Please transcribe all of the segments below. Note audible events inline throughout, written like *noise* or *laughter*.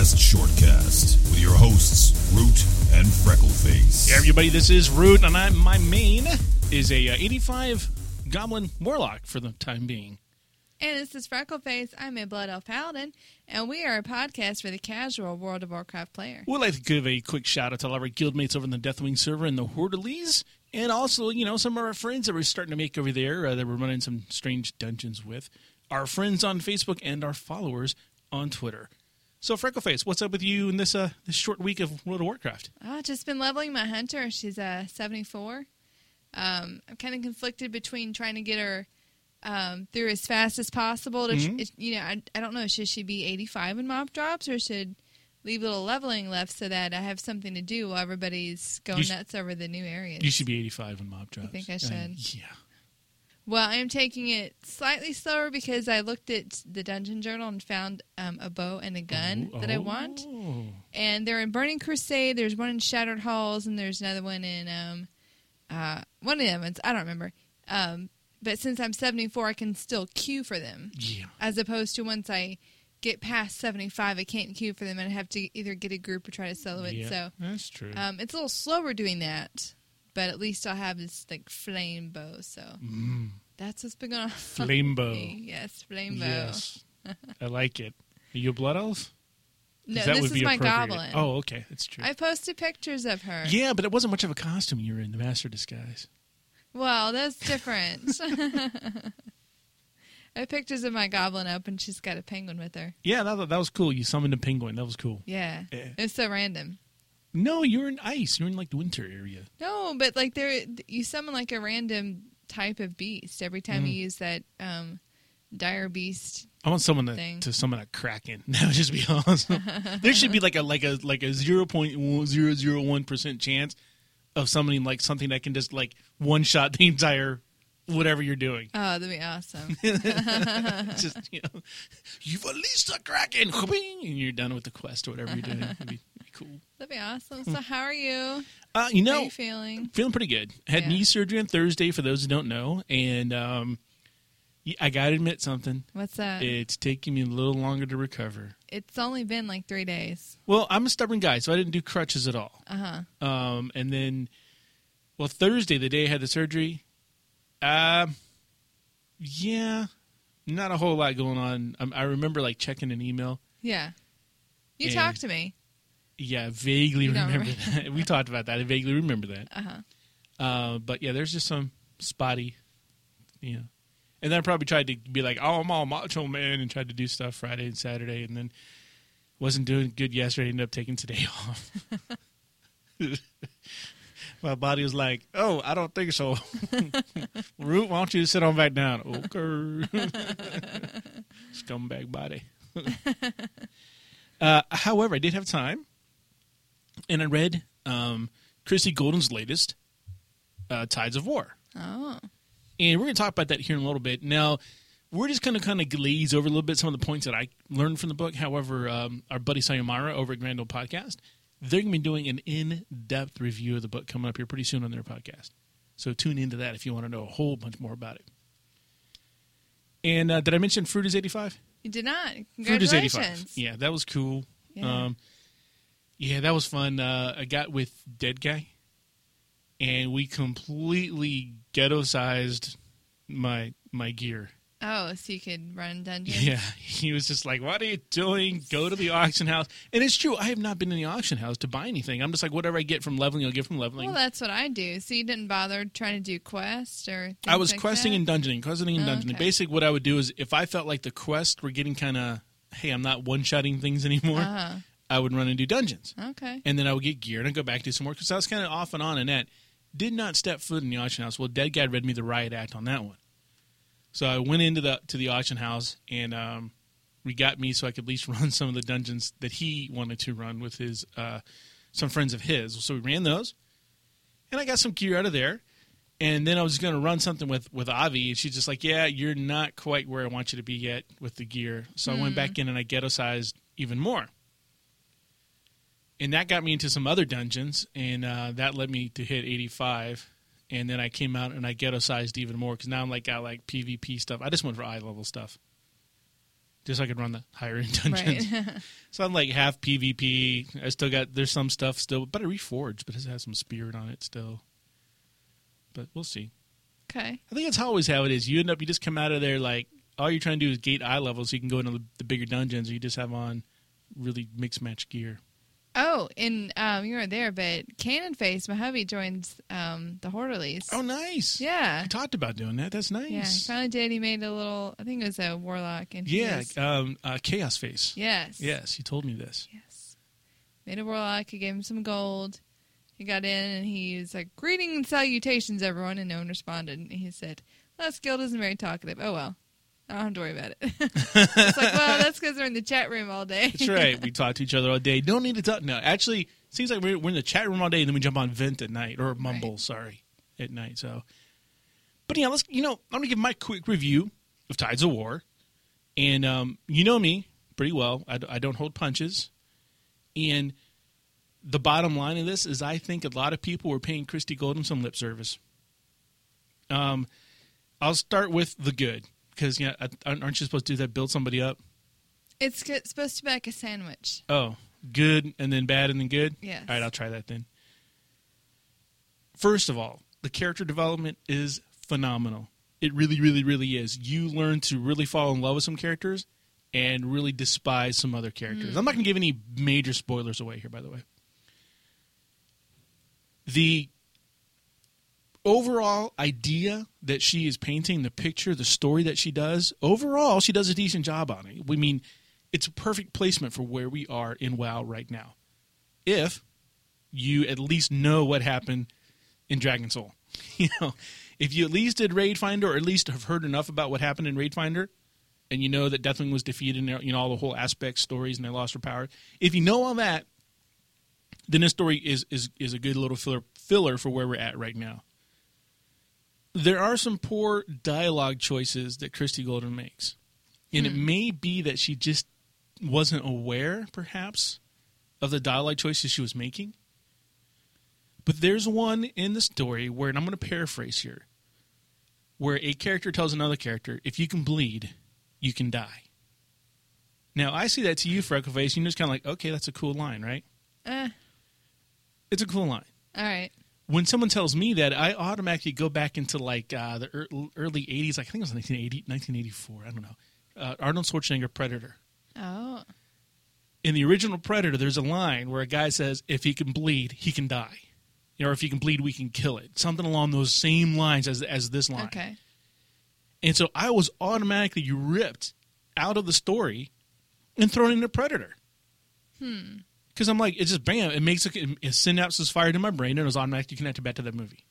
Last Shortcast with your hosts, Root and Freckleface. Hey everybody, this is Root, and I'm, my main is a uh, 85 Goblin Warlock for the time being. And this is Freckleface. I'm a Blood Elf Paladin, and we are a podcast for the casual World of Warcraft player. We'd like to give a quick shout out to all of our guildmates over in the Deathwing server and the Hordalies, and also, you know, some of our friends that we're starting to make over there uh, that we're running some strange dungeons with. Our friends on Facebook and our followers on Twitter. So, Freckleface, what's up with you in this uh, this short week of World of Warcraft? Oh, just been leveling my hunter. She's uh, 74. Um, I'm kind of conflicted between trying to get her um, through as fast as possible. To, Mhm. it- you know, I, I don't know. Should she be 85 in mob drops, or should leave a little leveling left so that I have something to do while everybody's going sh- nuts over the new areas? You should be 85 in mob drops. I think I Uh, should? yeah. Well, I am taking it slightly slower because I looked at the dungeon journal and found um, a bow and a gun that I want. Oh. And they're in Burning Crusade. There's one in Shattered Halls, and there's another one in um, uh, one of them. It's, I don't remember. Um, but since I'm 74, I can still queue for them, Yeah. as opposed to once I get past 75, I can't queue for them, and I have to either get a group or try to solo it. yeah. So That's true. um, it's a little slower doing that, but at least I'll have this like flame bow. So Mm. that's what's been going on. Flame bow. Yes, flame bow. Yes. *laughs* I like it. Are you a blood elf? No, that this would is be my goblin. Oh, okay. That's true. I posted pictures of her. yeah, but it wasn't much of a costume you were in, the master disguise. Well, that's *laughs* different. *laughs* I have pictures of my goblin up, and she's got a penguin with her. Yeah, that, that was cool. You summoned a penguin. That was cool. Yeah, Yeah. it was so random. No, you're in ice. You're in like the winter area. No, but like there, you summon like a random type of beast every time Mm. you use that um, dire beast. I want someone to, to summon a kraken. *laughs* That would just be awesome. there should be like a like a like a zero point zero zero one percent chance of summoning like something that can just like one shot *laughs* the entire whatever you're doing. Oh, that'd be awesome. *laughs* just you know, you've unleashed a kraken, and you're done with the quest or whatever you're doing. It'd be, cool. that'd be awesome. So, how are you? *laughs* Uh, you how are know, you feeling? feeling pretty good. Had Yeah. knee surgery on Thursday. For those who don't know, and um, I gotta admit something. What's that? It's taking me a little longer to recover. it's only been like three days. Well, I'm a stubborn guy, so I didn't do crutches at all. Uh huh. Um, and then, well, Thursday, the day I had the surgery, um, yeah, not a whole lot going on. Um, I remember like checking an email. Yeah. You talked to me. Yeah, vaguely You remember remember. that. *laughs* we talked about that. I vaguely remember that. Uh huh. Uh, but yeah, there's just some spotty, you know. And then I probably tried to be like, oh, I'm all macho man, and tried to do stuff Friday and Saturday, and then wasn't doing good yesterday. Ended up taking today *laughs* off. *laughs* My body was like, oh, I don't think so. Root, why don't you sit on back down? Okay. Scumbag body. uh, however, I did have time, and I read um, Christie Golden's latest, uh, Tides of War. Oh. And we're going to talk about that here in a little bit. Now, we're just going to kind of glaze over a little bit some of the points that I learned from the book. However, um, our buddy Sayamara over at Grand Old Podcast, they're going to be doing an in-depth review of the book coming up here pretty soon on their podcast. So tune into that if you want to know a whole bunch more about it. And uh, did I mention Fruit is 85? You did not. Fruit is 85. Yeah, that was cool. Yeah. Um, yeah, that was fun. Uh, I got with Dead Guy, and we completely ghetto-sized my my gear. Oh, so you could run dungeons? Yeah, he was just like, "What are you doing? Go to the auction house." And it's true. I have not been in the auction house to buy anything. I'm just like, whatever I get from leveling, I'll get from leveling. Well, that's what I do. So you didn't bother trying to do quests or I was like questing that? and dungeoning, questing and Oh, dungeoning. okay. Basically, what I would do is if I felt like the quests were getting kind of, hey, I'm not one-shotting things anymore, Uh-huh. I would run and do dungeons. Okay. and then I would get gear and I'd go back and do some more because I was kind of off and on in that. Did not step foot in the auction house. Well, Dead Guy read me the riot act on that one, so I went into the to the auction house and um, we got me so I could at least *laughs* run some of the dungeons that he wanted to run with his uh, some friends of his. So we ran those, and I got some gear out of there. And then I was going to run something with with Avi, and she's just like, "Yeah, you're not quite where I want you to be yet with the gear." So I went back in and I ghetto sized even more and that got me into some other dungeons, and uh, that led me to hit 85. And then I came out and I ghetto sized even more because now I'm like got like PvP stuff. I just went for eye level stuff. just so I could run the *laughs* higher end dungeons. Right. *laughs* so I'm like half PvP. I still got there's some stuff still, but I reforged, but it has some spirit on it still. But we'll see. okay. I think that's how always how it is. You end up you just come out of there like all you're trying to do is gate eye level so you can go into the, the bigger dungeons. Or you just have on really mixed match gear. Oh, and um, you weren't there, but Cannon Face, my hubby, joins um, the Horderlies. Oh, nice. yeah. I talked about doing that. That's nice. Yeah, he finally did. He made a little, I think it was a warlock. and Yeah, was- um, uh, Chaos Face. yes. Yes, he told me this. Yes. Made a warlock. He gave him some gold. He got in and he was like, greeting and salutations, everyone. And no one responded. And he said, Last guild isn't very talkative. Oh, well. I don't have to worry about it. *laughs* it's like, well, that's because we're in the chat room all day. That's right. We *laughs* talk to each other all day. Don't need to talk. No, actually, it seems like we're, we're in the chat room all day, and then we jump on Vent at night or Mumble. Right. Sorry, at night. So, but yeah, let's. You know, I'm gonna give my quick review of Tides of War, and um, you know me pretty well. I don't hold punches, and the bottom line of this is, I think a lot of people were paying Christie Golden some lip service. Um, I'll start with the good because you know, aren't you supposed to do that? Build somebody up. It's g- supposed to be like a sandwich. Oh, good and then bad and then good? Yeah. All right, I'll try that then. First of all, the character development is phenomenal. It really, really, really is. You learn to really fall in love with some characters and really despise some other characters. Mm. I'm not going to give any major spoilers away here, by the way. The overall idea that she is painting, the picture, the story that she does, overall, she does a decent job on it. We mean, it's a perfect placement for where we are in WoW right now. If you at least know what happened in Dragon Soul, *laughs* you know, if you at least did Raid Finder, or at least have heard enough about what happened in Raid Finder, and you know that Deathwing was defeated, and you know all the whole aspects, stories, and they lost their power. If you know all that, then this story is is is a good little filler filler for where we're at right now. There are some poor dialogue choices that Christie Golden makes, and it may be that she just wasn't aware, perhaps, of the dialogue choices she was making. But there's one in the story where, and I'm going to paraphrase here, where a character tells another character, if you can bleed, you can die. Now, I see that to you, Freckleface, and you're just kind of like, okay, that's a cool line, right? Eh, It's a cool line. all right. When someone tells me that, I automatically go back into like uh, the early 80s, like I think it was 1980, 1984, I don't know. Uh, Arnold Schwarzenegger Predator. Oh, in the original Predator, there's a line where a guy says, "If he can bleed, he can die," you know, or if he can bleed, we can kill it. Something along those same lines as as this line. okay. And so I was automatically ripped out of the story and thrown into Predator. Hmm. Because I'm like, it just bam, it makes a, a synapses fired in my brain, and it was automatically connected back to that movie.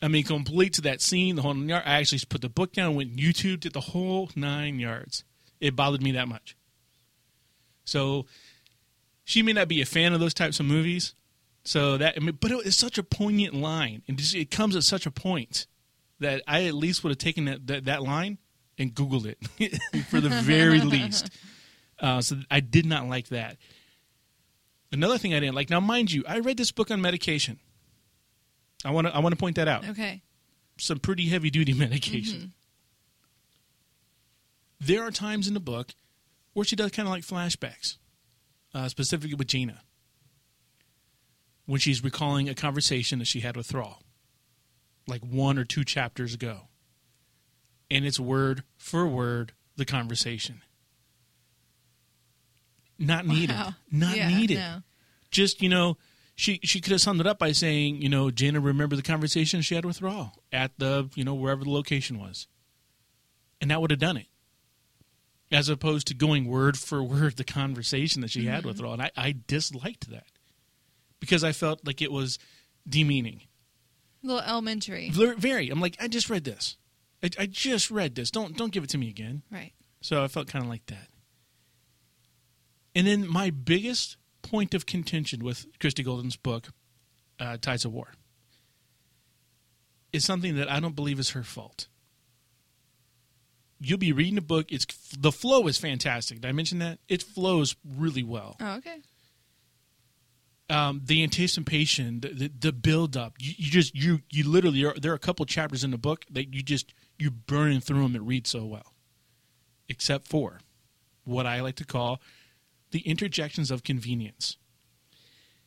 I mean, complete to that scene, the whole nine yard. I actually put the book down, went YouTube, did the whole nine yards. It bothered me that much. So she may not be a fan of those types of movies. So that, I mean, but it's such a poignant line, and just, it comes at such a point that I at least would have taken that that, that line and Googled it *laughs* for the very *laughs* least. Uh, so I did not like that. Another thing I didn't like. Now, mind you, I read this book on medication. I want to I want to point that out Okay. some pretty heavy duty *laughs* medication. There are times in the book where she does kind of like flashbacks, uh, specifically with Jaina, when she's recalling a conversation that she had with Thrall, like one or two chapters ago. And it's word for word the conversation. Not needed. Wow. Not Yeah, needed no. just you know she she could have summed it up by saying you know Jaina remember the conversation she had with Thrall at the you know wherever the location was, and that would have done it, as opposed to going word for word the conversation that she had with mm-hmm. Thrall, and I, I disliked that because I felt like it was demeaning. A little elementary. Very, I'm like I just read this, I, I just read this. Don't don't give it to me again. Right. So I felt kind of like that. And then my biggest point of contention with Christy Golden's book, uh, Tides of War, is something that I don't believe is her fault. You'll be reading the book. It's the flow is fantastic. Did I mention that? It flows really well. Oh, okay. Um, the anticipation, the, the, the build up. You, you just you you literally are, there are a couple chapters in the book that you just you burning through them. It reads so well. except for what I like to call the interjections of convenience.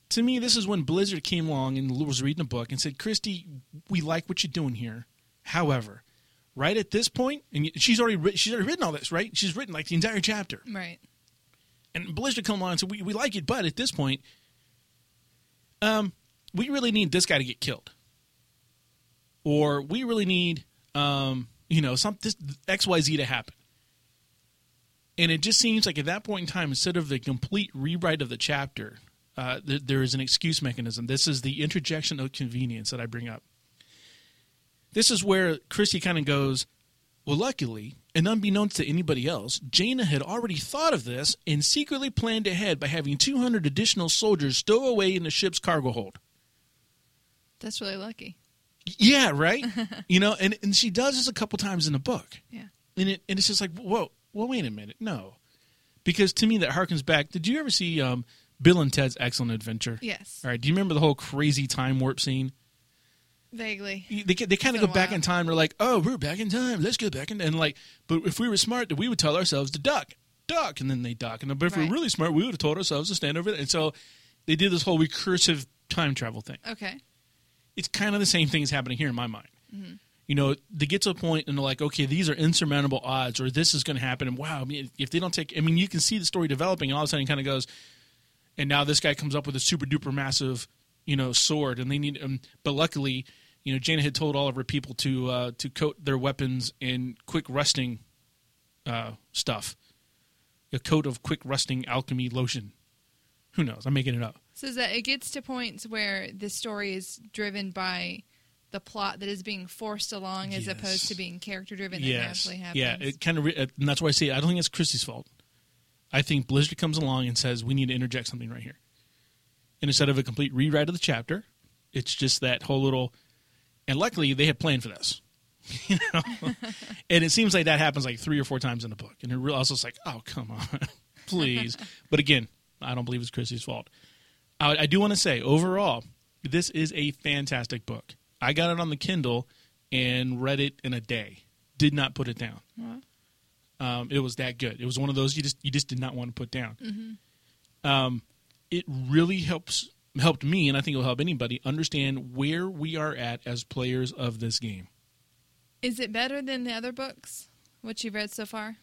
To me, this is when Blizzard came along and was reading a book and said, Christie, we like what you're doing here. However, right at this point, and she's already she's already written all this, right? She's written like the entire chapter. Right. And Blizzard come along and said, we, we like it, but at this point, um, we really need this guy to get killed. Or we really need, um, you know, some this XYZ to happen. And it just seems like at that point in time, instead of the complete rewrite of the chapter, uh, th- there is an excuse mechanism. This is the interjection of convenience that I bring up. This is where Christie kind of goes, well, luckily, and unbeknownst to anybody else, Jaina had already thought of this and secretly planned ahead by having 200 additional soldiers stow away in the ship's cargo hold. That's really lucky. Yeah, right. *laughs* you know, and and she does this a couple times in the book, Yeah. and it and it's just like, whoa, well, wait a minute, no, because to me that harkens back. Did you ever see um, Bill and Ted's Excellent Adventure? Yes. All right. Do you remember the whole crazy time warp scene? Vaguely. They they kind of go back in time. They're like, oh, we're back in time. Let's go back in and like, but if we were smart, then we would tell ourselves to duck, duck, and then they duck. And but if Right. we're really smart, we would have told ourselves to stand over there. And so they did this whole recursive time travel thing. Okay. it's kind of the same thing is happening here in my mind. You know, they get to a point and they're like, okay, these are insurmountable odds, or this is going to happen. And wow, I mean, if they don't take, I mean, you can see the story developing, and all of a sudden, kind of goes, and now this guy comes up with a super duper massive, you know, sword, and they need, um, but luckily, you know, Jaina had told all of her people to uh, to coat their weapons in quick rusting uh, stuff, a coat of quick rusting alchemy lotion. Who knows? I'm making it up. So that it gets to points where the story is driven by the plot that is being forced along as Yes. opposed to being character driven that yes. naturally happens. Yeah, it kind of, re- uh, and that's why I say I don't think it's Christie's fault. I think Blizzard comes along and says we need to interject something right here, and instead of a complete rewrite of the chapter, it's just that whole little. And luckily, they had planned for this, *laughs* you know. *laughs* and it seems like that happens like three or four times in the book, and it also it's like, oh come on, *laughs* please. but again, I don't believe it's Christie's fault. I, I do want to say overall, this is a fantastic book. I got it on the Kindle and read it in a day. Did not put it down. Um, it was that good. It was one of those you just you just did not want to put down. Um, it really helps helped me, and I think it will help anybody understand where we are at as players of this game. Is it better than the other books? What you've read so far?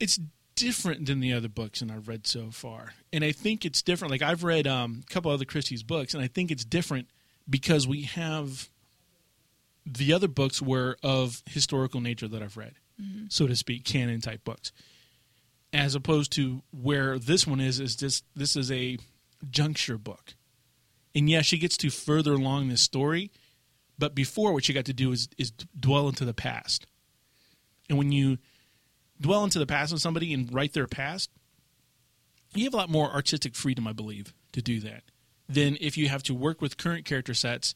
it's different than the other books and I've read so far. And I think it's different. Like I've read um, a couple other Christie's books, and I think it's different because we have the other books were of historical nature that I've read, mm-hmm. so to speak, canon type books, as opposed to where this one is. Is just this is a juncture book, and yeah, she gets to further along this story, but before what she got to do is is dwell into the past, and when you dwell into the past of somebody and write their past, you have a lot more artistic freedom, I believe, to do that than if you have to work with current character sets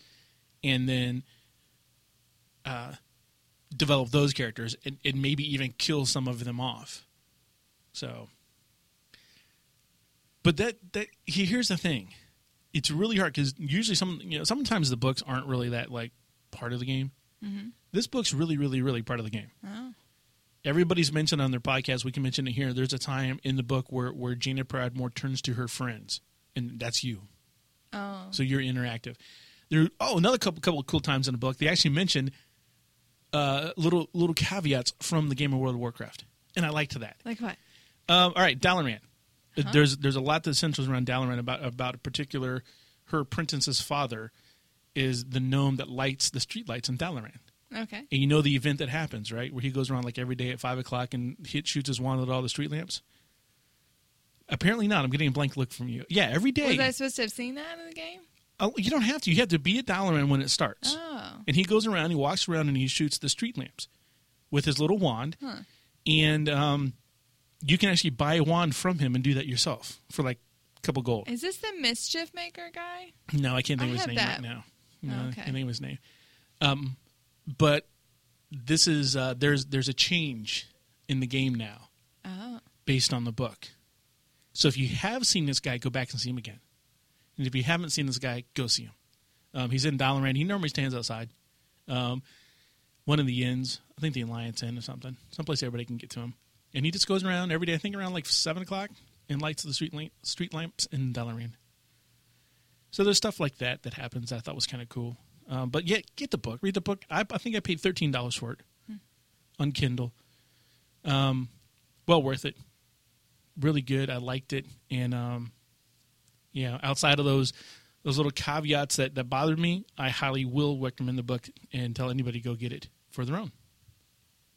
and then uh, develop those characters and, and maybe even kill some of them off. So, but that that he- here's the thing, it's really hard because usually some you know sometimes the books aren't really that like part of the game. This book's really, really, really part of the game Oh. everybody's mentioned on their podcast. We can mention it here. There's a time in the book where where Jaina Proudmoore turns to her friends, and that's you. Oh. So you're interactive. There. Oh, another couple couple of cool times in the book. They actually mentioned uh, little little caveats from the game of World of Warcraft, and I liked that. Like what? Um, all right, Dalaran. There's there's a lot that centers around Dalaran about about a particular her princess's father is the gnome that lights the streetlights in Dalaran. Okay. And you know the event that happens, right? Where he goes around like every day at five o'clock and hit shoots his wand at all the street lamps. Apparently not. I'm getting a blank look from you. Yeah, every day. Was I supposed to have seen that in the game? Oh, you don't have to. You have to be at Dalaran when it starts. Oh. And he goes around, he walks around, and he shoots the street lamps with his little wand. Huh. And um, you can actually buy a wand from him and do that yourself for like a couple gold. Is this the mischief maker guy? No, I can't think I of his name that. right now. No, Oh, I okay. can't think of his name. Um, but this is uh, there's there's a change in the game now Oh. based on the book. So if you have seen this guy, go back and see him again. And if you haven't seen this guy, go see him. Um, he's in Dalaran. He normally stands outside. Um, one of the inns. I think the Alliance Inn or something. Someplace everybody can get to him. And he just goes around every day. I think around like seven o'clock and lights the street lamp, street lamps in Dalaran. So there's stuff like that that happens. That I thought was kind of cool. Um, but yeah, get the book. Read the book. I, I think I paid thirteen dollars for it on Kindle. Um, well worth it. Really good. I liked it. And um, yeah, outside of those those little caveats that, that bothered me, I highly will recommend the book and tell anybody go get it for their own.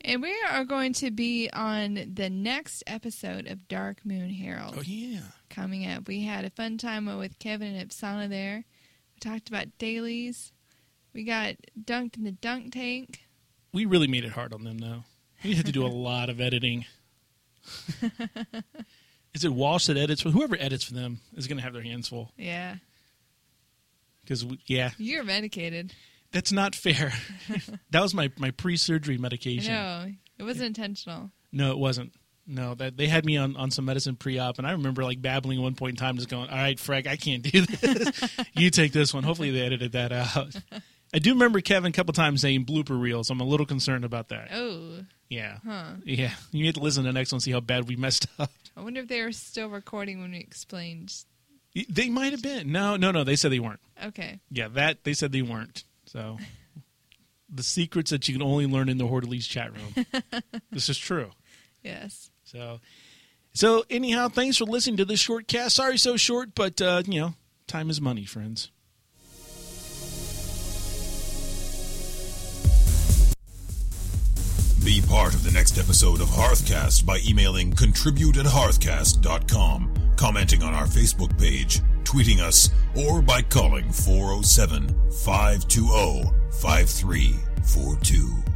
And we are going to be on the next episode of Dark Moon Herald Oh yeah. coming up. We had a fun time with Kevin and Ipsana there. We talked about dailies. We got dunked in the dunk tank. We really made it hard on them though. We had to do a *laughs* lot of editing. *laughs* is it Walsh that edits for whoever edits for them is going to have their hands full Yeah. because yeah, You're medicated. that's not fair. *laughs* that was my my pre-surgery medication. know. It wasn't intentional. No, it wasn't. No, that they had me on, on some medicine pre-op, and I remember like babbling at one point in time, just going, "All right, Frank, I can't do this. *laughs* you take this one." Hopefully, they edited that out. I do remember Kevin a couple times saying blooper reels. I'm a little concerned about that. Oh. Yeah, Huh. yeah. *laughs* You need to listen to the next one, see how bad we messed *laughs* up. I wonder if they were still recording when we explained. They might have been. No, no, no. They said they weren't. Okay. Yeah, that they said they weren't. So *laughs* the secrets that you can only learn in the Hortleys chat room. this is true. Yes. So, so anyhow, thanks for listening to this short cast. Sorry, so short, but uh, you know, time is money, friends. Be part of the next episode of Hearthcast by emailing contribute at hearthcast.com, commenting on our Facebook page, tweeting us, or by calling 407 520 5342.